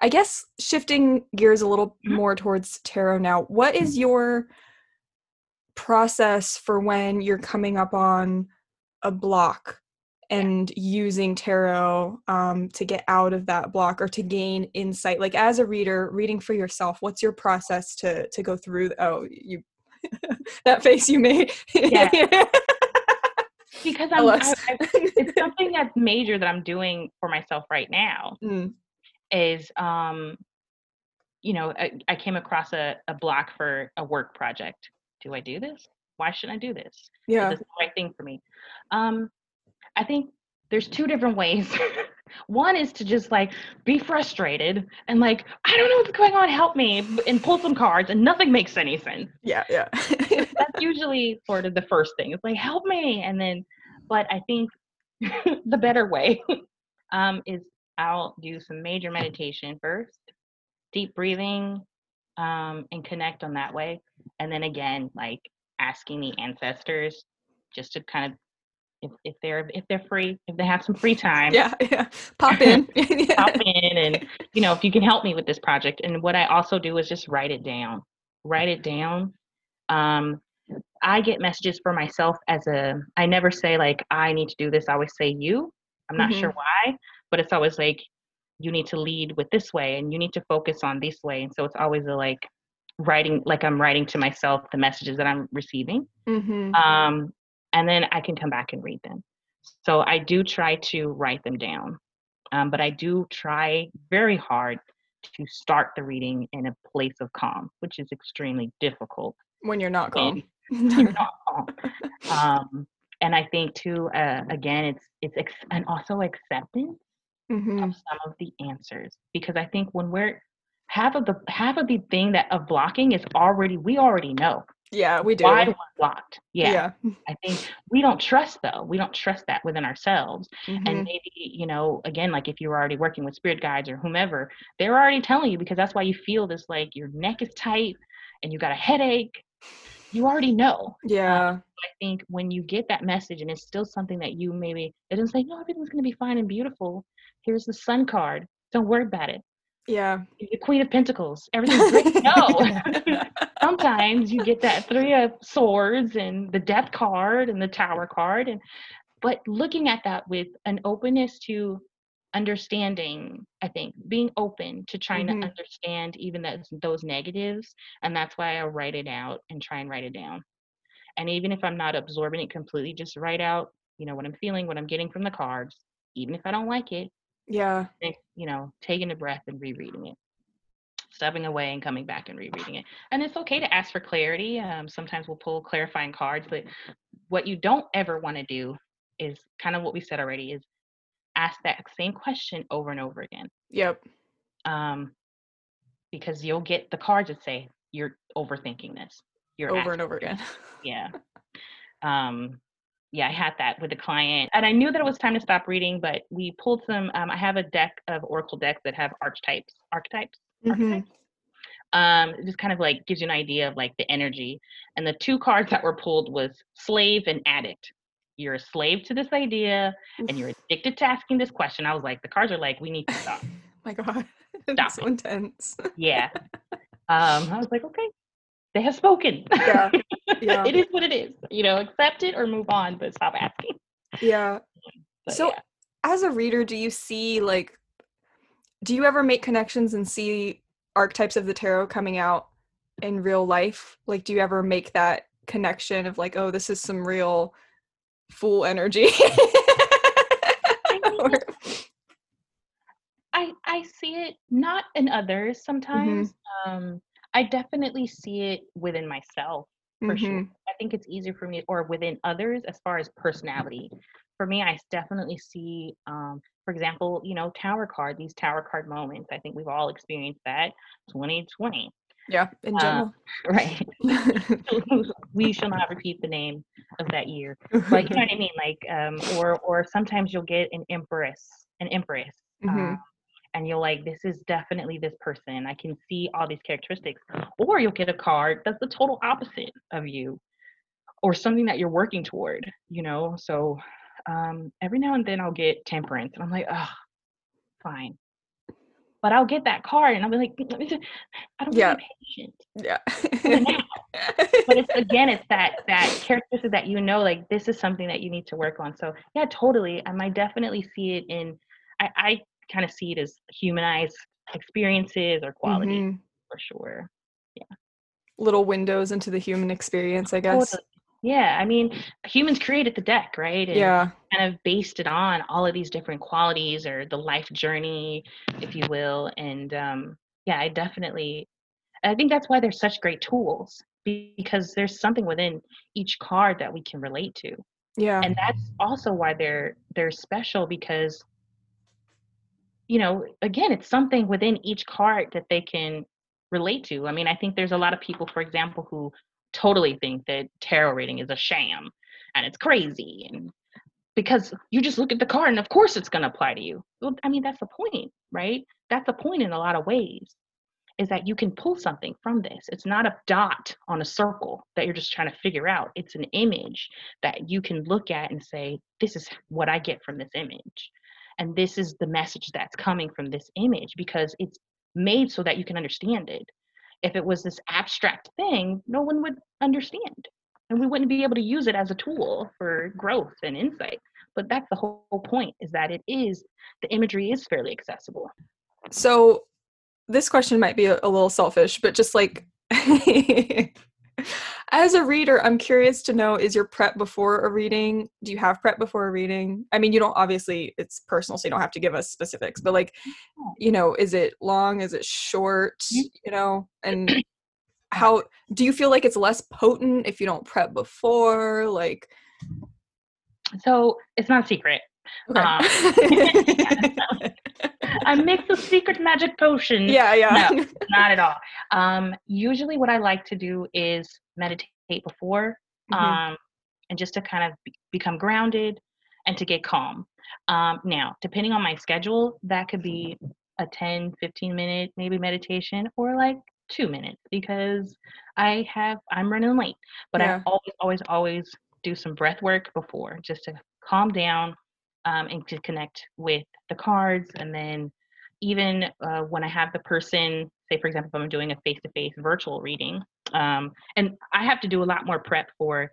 I guess shifting gears a little Mhm. more towards tarot now. What is your process for when you're coming up on a block and using tarot um, to get out of that block or to gain insight like as a reader reading for yourself what's your process to to go through oh you that face you made Yeah. because I'm, I, I, it's something that's major that I'm doing for myself right now Mm, is, um, you know, I, I came across a, a block for a work project. Do I do this? Why shouldn't I do this? Is yeah this the right thing for me? Um, I think there's two different ways. One is to just like be frustrated and like, I don't know what's going on, help me, and pull some cards, and nothing makes any sense. yeah yeah That's usually sort of the first thing. It's like, help me. And then, but I think the better way um, is I'll do some major meditation first, deep breathing, um, and connect on that way. And then again, like asking the ancestors just to kind of if, if they're if they're free, if they have some free time, yeah yeah pop in pop in and you know if you can help me with this project. And what I also do is just write it down. Write it down. Um, I get messages for myself as a I never say like I need to do this. I always say you. I'm not sure why, but it's always like you need to lead with this way and you need to focus on this way. And so it's always a like writing like I'm writing to myself the messages that I'm receiving. hmm Um, and then I can come back and read them. So I do try to write them down, um, but I do try very hard to start the reading in a place of calm, which is extremely difficult when you're not calm you're not calm. Um, and I think too, uh, again, it's it's ex- and also acceptance Mm-hmm. of some of the answers because I think when we're half of the half of the thing that of blocking is already we already know Yeah, we do. why do we blocked. Yeah, Yeah. I think we don't trust though. We don't trust that within ourselves. Mhm. And maybe you know, again, like if you're already working with spirit guides or whomever, they're already telling you because that's why you feel this like your neck is tight and you got a headache. You already know. yeah. I think when you get that message and it's still something that you maybe it doesn't say, no, everything's gonna be fine and beautiful. Here's the sun card. Don't worry about it. Yeah. The Queen of Pentacles. Everything's great. no. Sometimes you get that three of swords and the death card and the tower card and but looking at that with an openness to understanding i think being open to trying Mhm. to understand even those, those negatives and that's why i write it out and try and write it down and even if i'm not absorbing it completely just write out you know what i'm feeling what i'm getting from the cards even if i don't like it yeah. think, you know taking a breath and rereading it stepping away and coming back and rereading it and it's okay to ask for clarity um, sometimes we'll pull clarifying cards but what you don't ever want to do is kind of what we said already is ask that same question over and over again Yep. um, because you'll get the cards that say you're overthinking this you're Over asking and over again. yeah um yeah i had that with a client and i knew that it was time to stop reading but we pulled some um, i have a deck of oracle decks that have archetypes archetypes Mhm. archetypes. Um it just kind of like gives you an idea of like the energy and the two cards that were pulled was slave and addict. You're a slave to this idea and you're addicted to asking this question. I was like the cards are like we need to stop. My God. Stop so intense. yeah. Um i was like okay they have spoken Yeah, yeah. it is what it is you know accept it or move on but stop asking Yeah. But So yeah. as a reader, do you see like do you ever make connections and see archetypes of the tarot coming out in real life? Like do you ever make that connection of like, oh, this is some real fool energy? Or- I I see it not in others sometimes. Um, I definitely see it within myself for sure. Mhm. I think it's easier for me, or within others as far as personality. For me, I definitely see, um, for example, you know, tower card, these tower card moments. I think we've all experienced that. 2020, Yeah, in Uh, general. right? we shall not repeat the name of that year. Like, you know what I mean? Like, um, or or sometimes you'll get an empress, an empress. Mhm. um, and you're like, this is definitely this person. I can see all these characteristics. Or you'll get a card that's the total opposite of you, or something that you're working toward, you know? So um, every now and then I'll get temperance, and I'm like, oh, fine. But I'll get that card, and I'll be like, "Let me just- I don't Yeah. yeah. patient. yeah. But it's again, it's that that characteristic that you know, like this is something that you need to work on. So yeah, totally. Um, I might definitely see it in. I, I kind of see it as humanized experiences or quality Mhm. for sure. Yeah. Little windows into the human experience, I guess. Totally. Yeah, I mean, humans created the deck, right? And Yeah. kind of based it on all of these different qualities or the life journey, if you will. And um, yeah, I definitely, I think that's why they're such great tools because there's something within each card that we can relate to. Yeah. and that's also why they're they're special because you know again it's something within each card that they can relate to. I mean i think there's a lot of people for example who totally think that tarot reading is a sham and it's crazy and because you just look at the card and of course it's going to apply to you. Well i mean that's the point right? That's the point in a lot of ways is that you can pull something from this. It's not a dot on a circle that you're just trying to figure out. It's an image that you can look at and say, this is what I get from this image. And this is the message that's coming from this image because it's made so that you can understand it. If it was this abstract thing, no one would understand. And we wouldn't be able to use it as a tool for growth and insight. But that's the whole point is that it is, the imagery is fairly accessible. So this question might be a, little selfish, but just like as a reader, I'm curious to know is your prep before a reading? Do you have prep before a reading? I mean, you don't obviously it's personal, so you don't have to give us specifics, but like, you know, is it long? Is it short? You know, and how do you feel like it's less potent if you don't prep before? Like so it's not a secret. Okay. Um, I mix a secret magic potion. yeah, yeah. No. Not at all. Um, usually, what I like to do is meditate before, Mhm. um, and just to kind of be- become grounded and to get calm. Um, now, depending on my schedule, that could be a 10, 15 minute maybe meditation or like two minutes because I have I'm running late. But Yeah. I always, always, always do some breath work before just to calm down um, and to connect with the cards. And then even uh, when I have the person, say for example, if I'm doing a face-to-face virtual reading, um, and I have to do a lot more prep for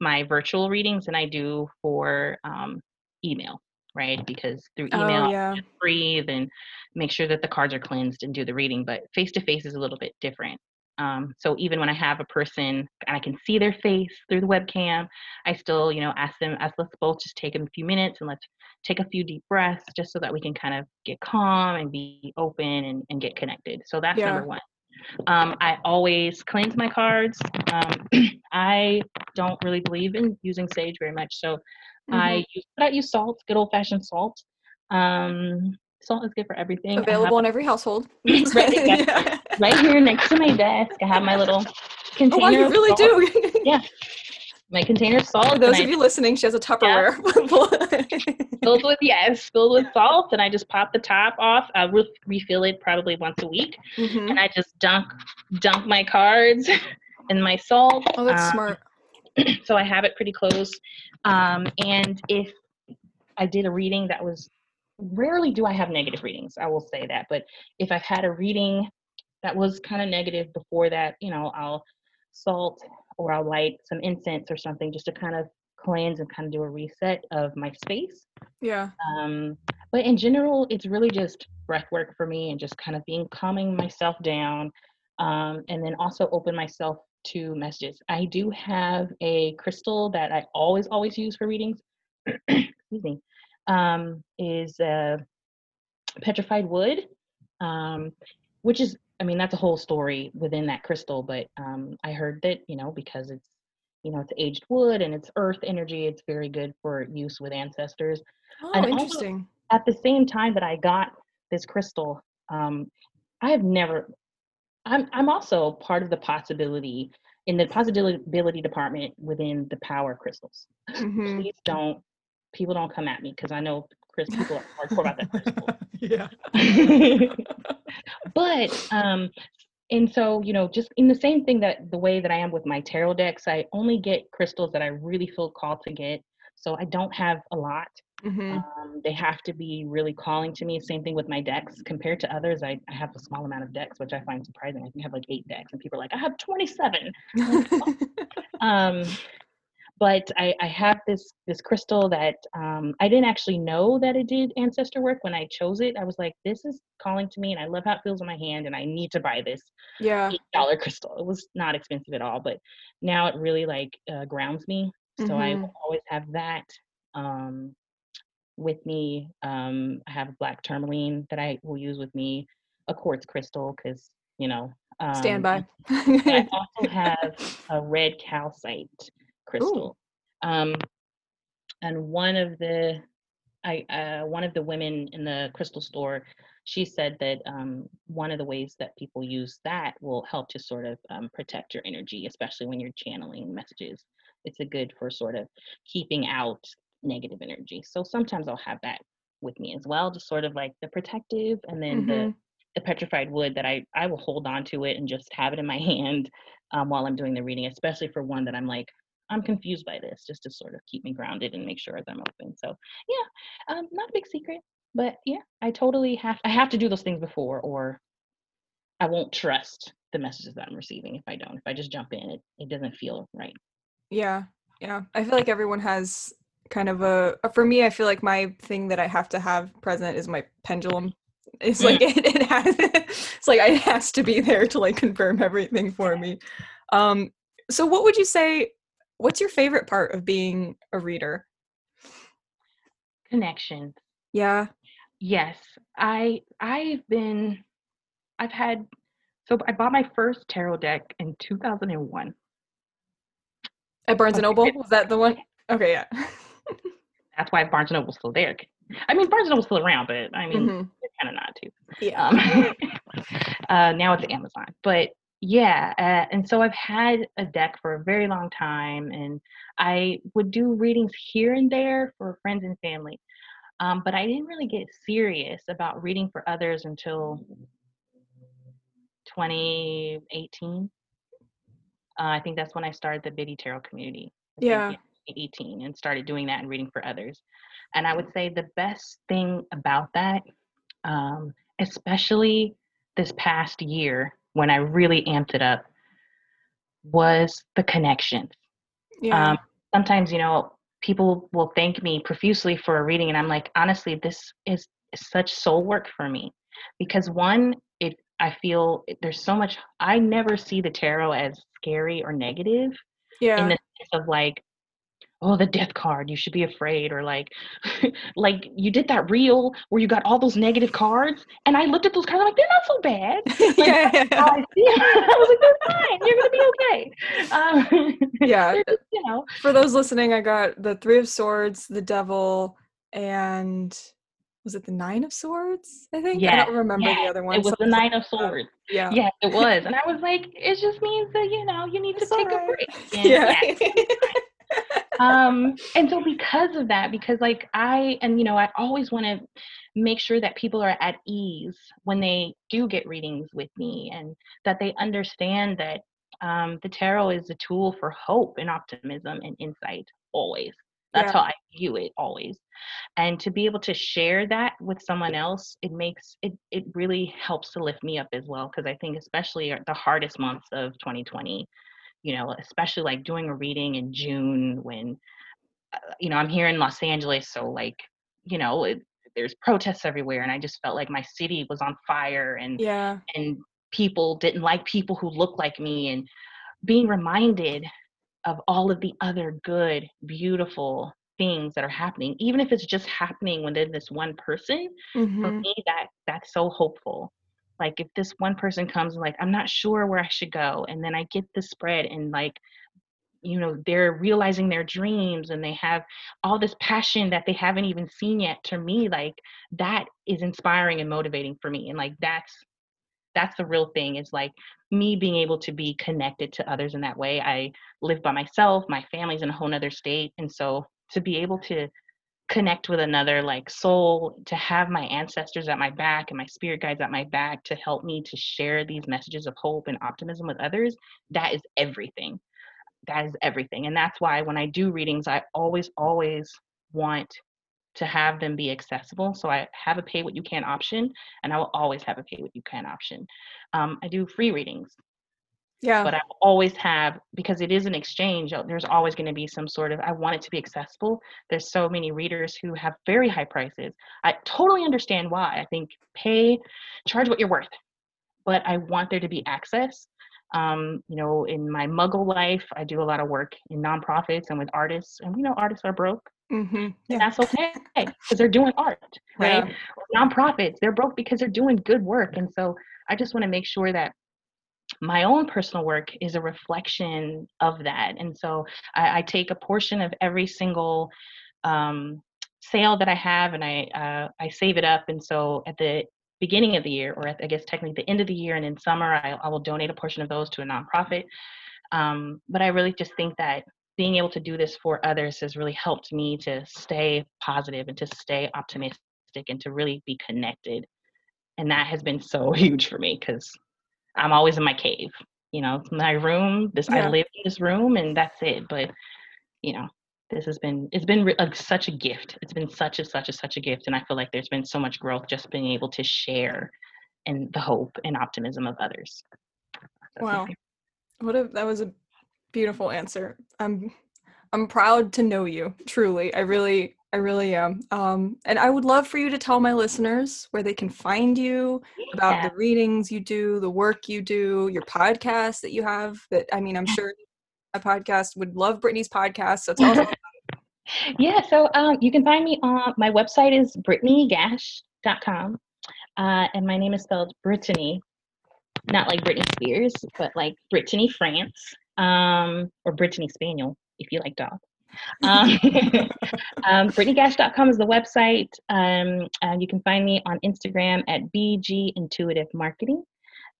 my virtual readings than I do for um, email, right? Because through email, oh, yeah. breathe and make sure that the cards are cleansed and do the reading. But face to face is a little bit different. Um, so even when I have a person and I can see their face through the webcam, I still, you know, ask them, ask let's both just take a few minutes and let's take a few deep breaths just so that we can kind of get calm and be open and, and get connected. So that's Yeah. number one. Um, I always cleanse my cards. Um, I don't really believe in using sage very much, so Mhm. I use I use salt, good old fashioned salt. Um, salt is good for everything. I Available in every household. Right. Yeah. right here next to my desk. I have my little container. Oh, wow, you really salt. do. Yeah. My container of salt. For those I of you listening, she has a Tupperware. filled with yes, filled with salt, and I just pop the top off. I will refill it probably once a week, Mhm. and I just dunk dunk my cards in my salt. Oh, that's um, smart. so I have it pretty close. Um, and if I did a reading that was rarely do I have negative readings, I will say that. But if I've had a reading that was kind of negative before that, you know, I'll salt or I'll light some incense or something just to kind of cleanse and kind of do a reset of my space. Yeah. Um, but in general, it's really just breath work for me and just kind of being calming myself down um, and then also open myself to messages. I do have a crystal that I always, always use for readings. Excuse me. Um, is uh, petrified wood, um, which is, I mean, that's a whole story within that crystal. But um, I heard that, you know, because it's, you know, it's aged wood and it's earth energy, it's very good for use with ancestors Oh, and interesting. at the same time that I got this crystal, um, I have never. I'm I'm also part of the possibility in the possibility department within the power crystals. Mhm. Please don't people don't come at me because I know Chris people are hardcore about that crystal. yeah. but um and so you know just in the same thing that the way that i am with my tarot decks i only get crystals that i really feel called to get so i don't have a lot. Hmm um, they have to be really calling to me same thing with my decks. Compared to others I, I have a small amount of decks which i find surprising. I think I have like eight decks and people are like i have 27 um but I, I have this this crystal that um, I didn't actually know that it did ancestor work when I chose it. I was like, this is calling to me, and I love how it feels in my hand, and I need to buy this yeah. eight dollar crystal. It was not expensive at all, but now it really like uh, grounds me. So I Mhm. will always have that um, with me. Um, I have a black tourmaline that I will use with me, a quartz crystal because you know. Um, Stand by. I also have a red calcite crystal. Um, and one of the I uh, one of the women in the crystal store, she said that um, one of the ways that people use that will help to sort of um, protect your energy, especially when you're channeling messages. It's a good for sort of keeping out negative energy. So sometimes I'll have that with me as well, just sort of like the protective, and then the Mhm. the petrified wood that I I will hold on to it and just have it in my hand um, while I'm doing the reading, especially for one that I'm like I'm confused by this, just to sort of keep me grounded and make sure that I'm open. So yeah, um, not a big secret, but yeah, I totally have I have to do those things before, or I won't trust the messages that I'm receiving if I don't. If I just jump in, it it doesn't feel right. Yeah, yeah. I feel like everyone has kind of a, for me, I feel like my thing that I have to have present is my pendulum. It's like it, it has it's like it has to be there to like confirm everything for me. Um so what would you say what's your favorite part of being a reader? Connections. Yeah. Yes, I I've been I've had so I bought my first tarot deck in 2001. At Barnes and Noble? Was that the one? Okay, yeah. that's why Barnes and Noble's still there. I mean, Barnes and Noble's still around, but I mean, Mhm. they're kind of not too. Yeah. Um, uh, now it's Amazon, but yeah, uh, and so I've had a deck for a very long time, and I would do readings here and there for friends and family. Um, but I didn't really get serious about reading for others until 2018. Uh, I think that's when I started the Biddy Tarot community. Yeah. 18 and started doing that and reading for others. And I would say the best thing about that, um, especially this past year when I really amped it up, was the connections. Yeah. Um, sometimes, you know, people will thank me profusely for a reading, and I'm like, honestly, this is such soul work for me because one, it I feel there's so much. I never see the tarot as scary or negative Yeah. in the sense of like, oh, the death card, you should be afraid, or like, like you did that reel where you got all those negative cards, and I looked at those cards, I'm like, they're not so bad. yeah. how I see. I was like, they're fine. You're gonna be okay. Um, Yeah. just, you know, For those listening, I got the Three of Swords, the Devil, and was it the Nine of Swords? I think I don't remember the other one. it was the Nine of like. Swords. Yeah. Yes, it was, and I was like, it just means that you know you need to It's take a break. And Yeah. Um and so because of that because like i and you know i always want to make sure that people are at ease when they do get readings with me and that they understand that um, the tarot is a tool for hope and optimism and insight always that's Yeah. how i view it always and to be able to share that with someone else it makes it it really helps to lift me up as well because i think especially the hardest months of 2020 you know especially like doing a reading in june when uh, you know i'm here in los angeles so like you know it, there's protests everywhere and i just felt like my city was on fire and yeah. and people didn't like people who looked like me and being reminded of all of the other good beautiful things that are happening even if it's just happening within this one person for Mhm. me that that's so hopeful like if this one person comes like i'm not sure where i should go and then i get the spread and like you know they're realizing their dreams and they have all this passion that they haven't even seen yet to me like that is inspiring and motivating for me and like that's that's the real thing is like me being able to be connected to others in that way. I live by myself my family's in a whole nother state and so to be able to connect with another like soul to have my ancestors at my back and my spirit guides at my back to help me to share these messages of hope and optimism with others that is everything. That is everything and that's why when i do readings i always always want to have them be accessible. So i have a pay what you can option and i will always have a pay what you can option. Um, i do free readings Yeah. but I always have because it is an exchange. uh, There's always going to be some sort of. I want it to be accessible. There's so many readers who have very high prices. I totally understand why. I think pay, charge what you're worth, but I want there to be access. Um, you know, in my Muggle life, I do a lot of work in nonprofits and with artists, and we know artists are broke, Mm-hmm. and Yeah. that's okay because they're doing art, right? Yeah. nonprofits they're broke because they're doing good work and so i just want to make sure that my own personal work is a reflection of that and so i, I take a portion of every single um, sale that i have and i uh, i save it up and so at the beginning of the year or at, i guess technically the end of the year and in summer I, I will donate a portion of those to a nonprofit um, but i really just think that being able to do this for others has really helped me to stay positive and to stay optimistic and to really be connected and that has been so huge for me because i'm always in my cave you know my room this Yeah. i live in this room and that's it but you know this has been it's been like such a gift it's been such a such a such a gift and i feel like there's been so much growth just being able to share and the hope and optimism of others That's Wow. What a that was a beautiful answer. I'm I'm proud to know you. Truly. I really I really am. Um and I would love for you to tell my listeners where they can find you, about Yeah. the readings you do, the work you do, your podcast that you have that I mean, I'm sure a podcast would love Brittany's podcast. So tell us yeah, so um, you can find me on my website is brittanygash.com. Uh, and my name is spelled Brittany, not like Britney Spears, but like Brittany France, um, or Brittany Spaniel, if you like dog. Um, um, BrittanyGash.com is the website. Um, uh, you can find me on Instagram at BG Intuitive Marketing.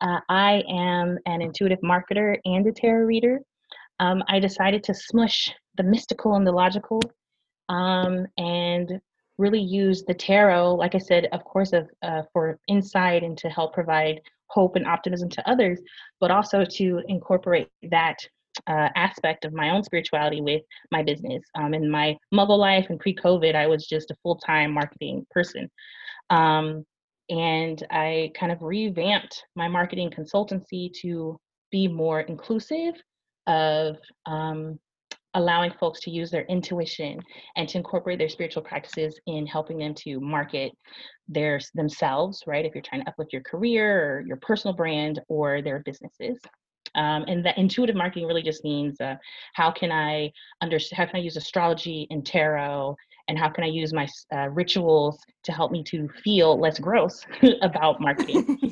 Uh, I am an intuitive marketer and a tarot reader. Um, I decided to smush the mystical and the logical um, and really use the tarot, like I said, of course, of, uh, for insight and to help provide hope and optimism to others, but also to incorporate that uh, aspect of my own spirituality with my business. Um, in my muggle life and pre COVID, I was just a full time marketing person. Um, and I kind of revamped my marketing consultancy to be more inclusive of um, allowing folks to use their intuition and to incorporate their spiritual practices in helping them to market their themselves right if you're trying to uplift your career or your personal brand or their businesses um, and that intuitive marketing really just means uh, how can I understand, how can I use astrology and tarot, and how can I use my uh, rituals to help me to feel less gross about marketing?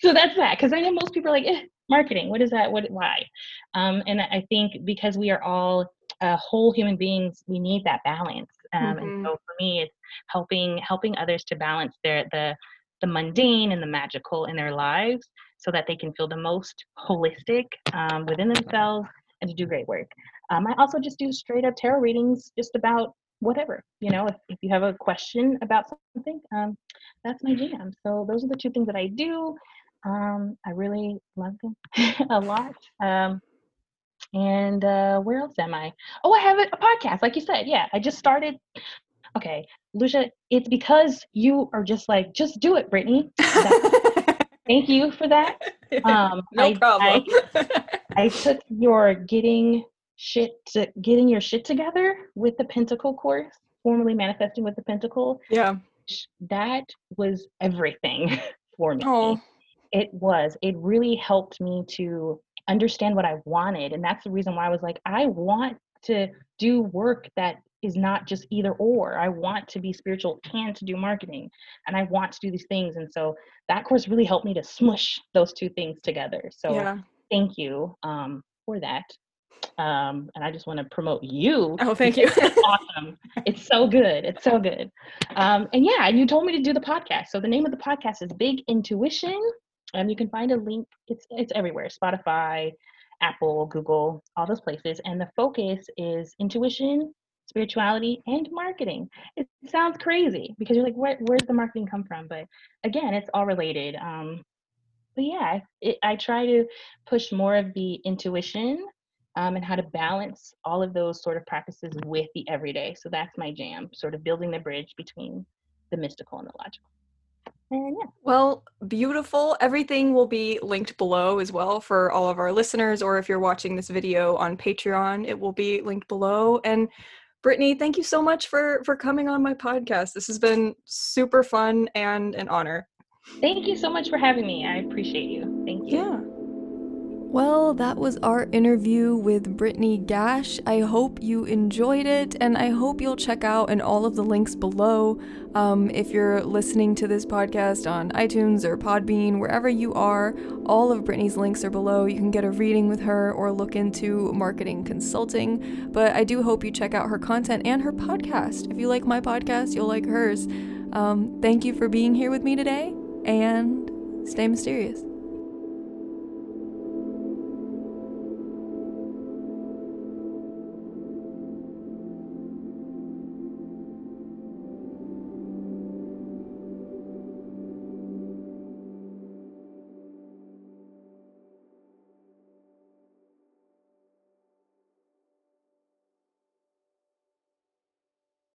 so that's that, because I know most people are like, eh, marketing, what is that? What, why? Um, and I think because we are all uh, whole human beings, we need that balance. Um, mm-hmm. And so for me, it's helping helping others to balance their the the mundane and the magical in their lives so that they can feel the most holistic um, within themselves and to do great work. Um, I also just do straight up tarot readings just about whatever. You know, if, if you have a question about something, um, that's my jam. So those are the two things that I do. Um, I really love them a lot. Um, and uh, where else am I? Oh, I have a, a podcast, like you said. Yeah, I just started. Okay, Lucia, it's because you are just like, just do it, Brittany. Thank you for that. Um, no I, problem. I, I, took your getting shit to, getting your shit together with the Pentacle course, formally manifesting with the Pentacle. Yeah, that was everything for me. Oh. It was. It really helped me to understand what I wanted, and that's the reason why I was like, I want to do work that is not just either or. I want to be spiritual and to do marketing, and I want to do these things. And so that course really helped me to smush those two things together. So yeah. thank you um, for that. Um, and I just want to promote you. Oh, thank you. it's awesome. It's so good. It's so good. Um, and yeah, and you told me to do the podcast. So the name of the podcast is Big Intuition. And you can find a link. It's it's everywhere. Spotify, Apple, Google, all those places. And the focus is intuition, spirituality, and marketing. It sounds crazy because you're like, where, where's the marketing come from? But again, it's all related. Um, but yeah, it, I try to push more of the intuition um, and how to balance all of those sort of practices with the everyday. So that's my jam, sort of building the bridge between the mystical and the logical. And yeah. Well, beautiful. Everything will be linked below as well for all of our listeners, or if you're watching this video on Patreon, it will be linked below. And Brittany, thank you so much for for coming on my podcast. This has been super fun and an honor. Thank you so much for having me. I appreciate you. Thank you. Yeah. Well, that was our interview with Brittany Gash. I hope you enjoyed it, and I hope you'll check out in all of the links below. Um, if you're listening to this podcast on iTunes or Podbean, wherever you are, all of Brittany's links are below. You can get a reading with her or look into marketing consulting. But I do hope you check out her content and her podcast. If you like my podcast, you'll like hers. Um, thank you for being here with me today, and stay mysterious.